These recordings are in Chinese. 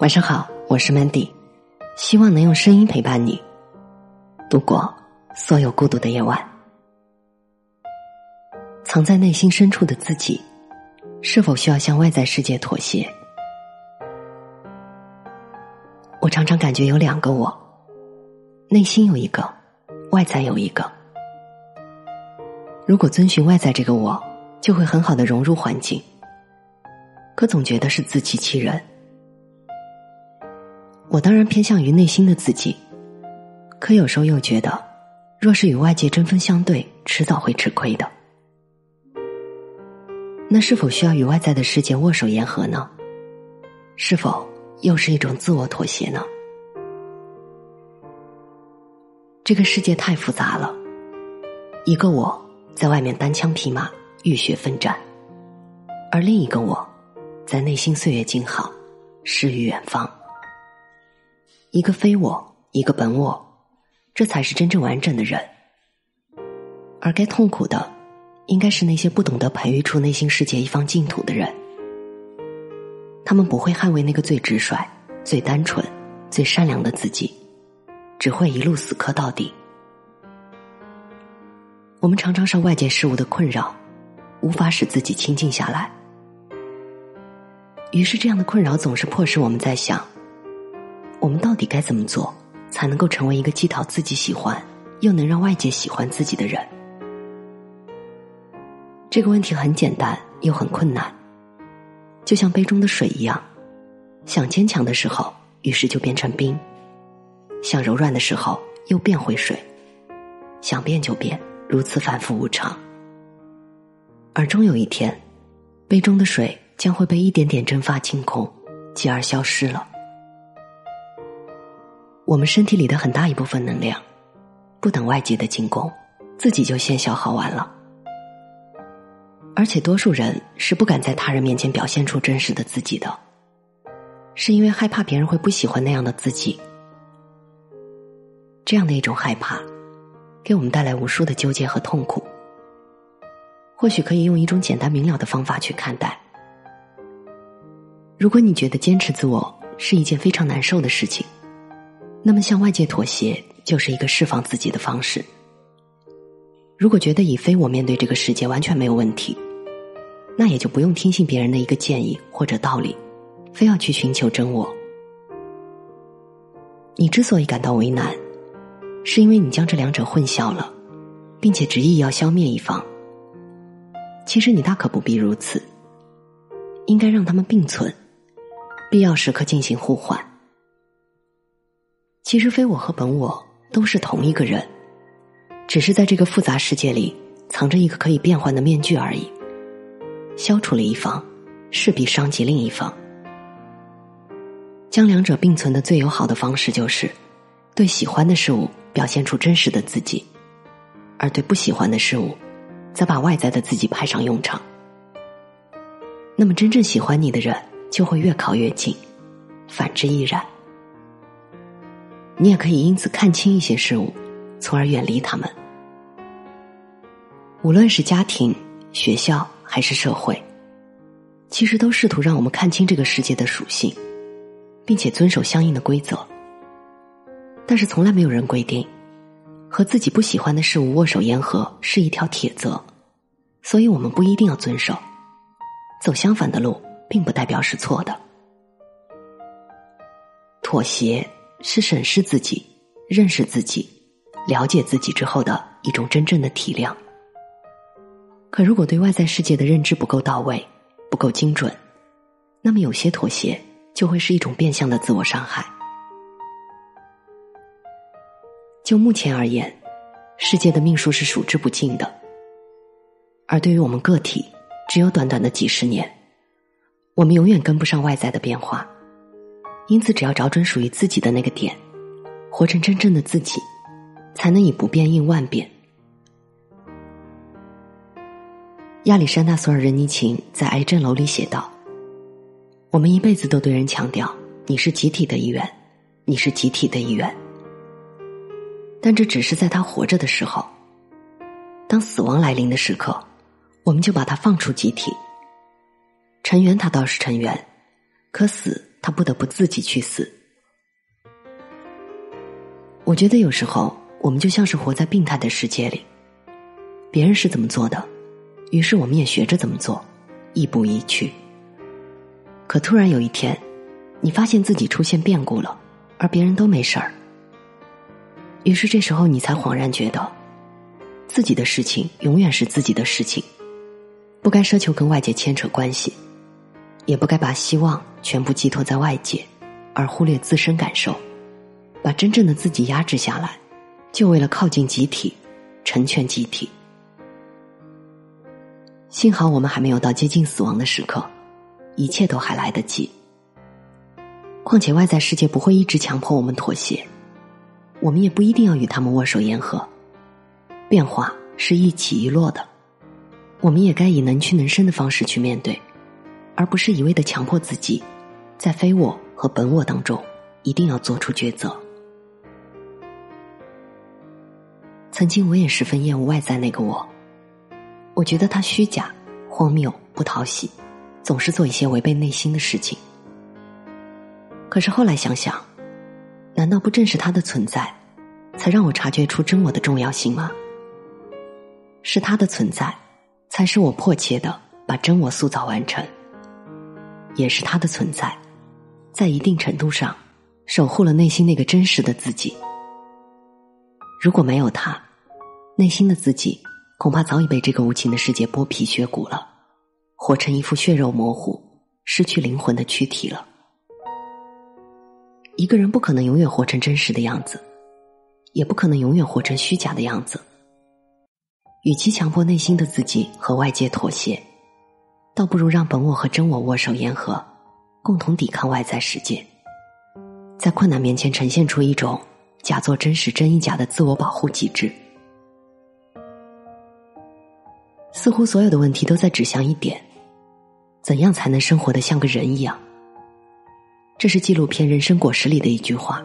晚上好，我是 Mandy，希望能用声音陪伴你度过所有孤独的夜晚。藏在内心深处的自己，是否需要向外在世界妥协？我常常感觉有两个我，内心有一个，外在有一个。如果遵循外在这个我，就会很好的融入环境，可总觉得是自欺欺人。我当然偏向于内心的自己，可有时候又觉得，若是与外界针锋相对，迟早会吃亏的。那是否需要与外在的世界握手言和呢？是否又是一种自我妥协呢？这个世界太复杂了，一个我在外面单枪匹马、浴血奋战，而另一个我在内心岁月静好、诗与远方。一个非我，一个本我，这才是真正完整的人。而该痛苦的，应该是那些不懂得培育出内心世界一方净土的人。他们不会捍卫那个最直率、最单纯、最善良的自己，只会一路死磕到底。我们常常受外界事物的困扰，无法使自己清静下来。于是，这样的困扰总是迫使我们在想。我们到底该怎么做，才能够成为一个既讨自己喜欢，又能让外界喜欢自己的人？这个问题很简单，又很困难，就像杯中的水一样，想坚强的时候，于是就变成冰；想柔软的时候，又变回水；想变就变，如此反复无常。而终有一天，杯中的水将会被一点点蒸发清空，继而消失了。我们身体里的很大一部分能量，不等外界的进攻，自己就先消耗完了。而且多数人是不敢在他人面前表现出真实的自己的，是因为害怕别人会不喜欢那样的自己。这样的一种害怕，给我们带来无数的纠结和痛苦。或许可以用一种简单明了的方法去看待。如果你觉得坚持自我是一件非常难受的事情。那么，向外界妥协就是一个释放自己的方式。如果觉得以非我面对这个世界完全没有问题，那也就不用听信别人的一个建议或者道理，非要去寻求真我。你之所以感到为难，是因为你将这两者混淆了，并且执意要消灭一方。其实你大可不必如此，应该让他们并存，必要时刻进行互换。其实，非我和本我都是同一个人，只是在这个复杂世界里藏着一个可以变换的面具而已。消除了一方，势必伤及另一方。将两者并存的最友好的方式，就是对喜欢的事物表现出真实的自己，而对不喜欢的事物，则把外在的自己派上用场。那么，真正喜欢你的人就会越靠越近，反之亦然。你也可以因此看清一些事物，从而远离他们。无论是家庭、学校还是社会，其实都试图让我们看清这个世界的属性，并且遵守相应的规则。但是从来没有人规定，和自己不喜欢的事物握手言和是一条铁则，所以我们不一定要遵守。走相反的路，并不代表是错的。妥协。是审视自己、认识自己、了解自己之后的一种真正的体谅。可如果对外在世界的认知不够到位、不够精准，那么有些妥协就会是一种变相的自我伤害。就目前而言，世界的命数是数之不尽的，而对于我们个体，只有短短的几十年，我们永远跟不上外在的变化。因此，只要找准属于自己的那个点，活成真正的自己，才能以不变应万变。亚历山大·索尔仁尼琴在《癌症楼》里写道：“我们一辈子都对人强调，你是集体的一员，你是集体的一员。但这只是在他活着的时候。当死亡来临的时刻，我们就把他放出集体。成员他倒是成员，可死。”他不得不自己去死。我觉得有时候我们就像是活在病态的世界里，别人是怎么做的，于是我们也学着怎么做，亦步亦趋。可突然有一天，你发现自己出现变故了，而别人都没事儿，于是这时候你才恍然觉得，自己的事情永远是自己的事情，不该奢求跟外界牵扯关系。也不该把希望全部寄托在外界，而忽略自身感受，把真正的自己压制下来，就为了靠近集体，成全集体。幸好我们还没有到接近死亡的时刻，一切都还来得及。况且外在世界不会一直强迫我们妥协，我们也不一定要与他们握手言和。变化是一起一落的，我们也该以能屈能伸的方式去面对。而不是一味的强迫自己，在非我和本我当中，一定要做出抉择。曾经我也十分厌恶外在那个我，我觉得他虚假、荒谬、不讨喜，总是做一些违背内心的事情。可是后来想想，难道不正是他的存在，才让我察觉出真我的重要性吗？是他的存在，才使我迫切的把真我塑造完成。也是他的存在，在一定程度上守护了内心那个真实的自己。如果没有他，内心的自己恐怕早已被这个无情的世界剥皮削骨了，活成一副血肉模糊、失去灵魂的躯体了。一个人不可能永远活成真实的样子，也不可能永远活成虚假的样子。与其强迫内心的自己和外界妥协。倒不如让本我和真我握手言和，共同抵抗外在世界，在困难面前呈现出一种假作真实真亦假的自我保护机制。似乎所有的问题都在指向一点：怎样才能生活的像个人一样？这是纪录片《人生果实》里的一句话，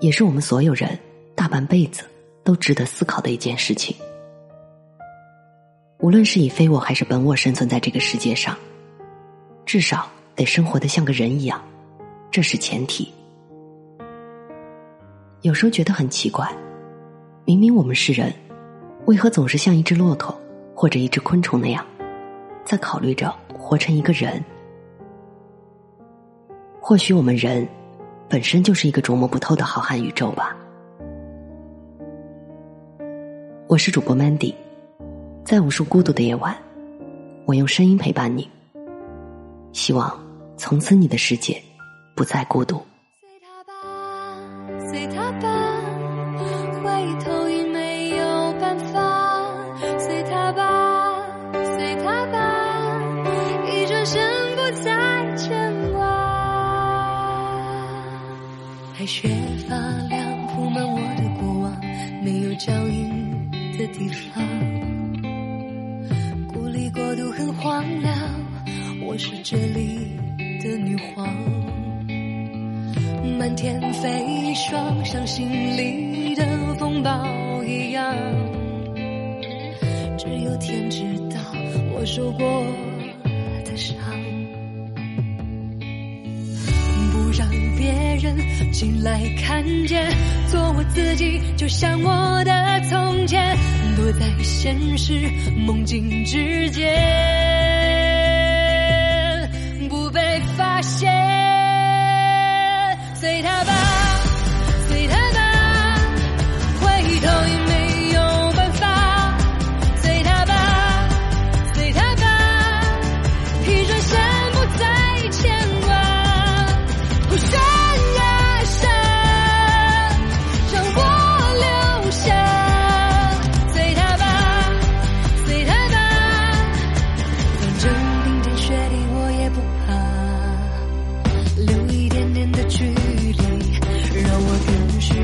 也是我们所有人大半辈子都值得思考的一件事情。无论是以非我还是本我生存在这个世界上，至少得生活的像个人一样，这是前提。有时候觉得很奇怪，明明我们是人，为何总是像一只骆驼或者一只昆虫那样，在考虑着活成一个人？或许我们人本身就是一个琢磨不透的浩瀚宇宙吧。我是主播 Mandy。在无数孤独的夜晚，我用声音陪伴你。希望从此你的世界不再孤独。随他吧，随他吧，回头已没有办法。随他吧，随他吧，一转身不再牵挂。白雪发亮，铺满我的过往，没有脚印的地方。国度很荒凉，我是这里的女皇。漫天飞霜，像心里的风暴一样。只有天知道我受过的伤。不让别人进来看见，做我自己，就像我的从前。躲在现实梦境之间，发现。随他吧。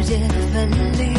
界分离。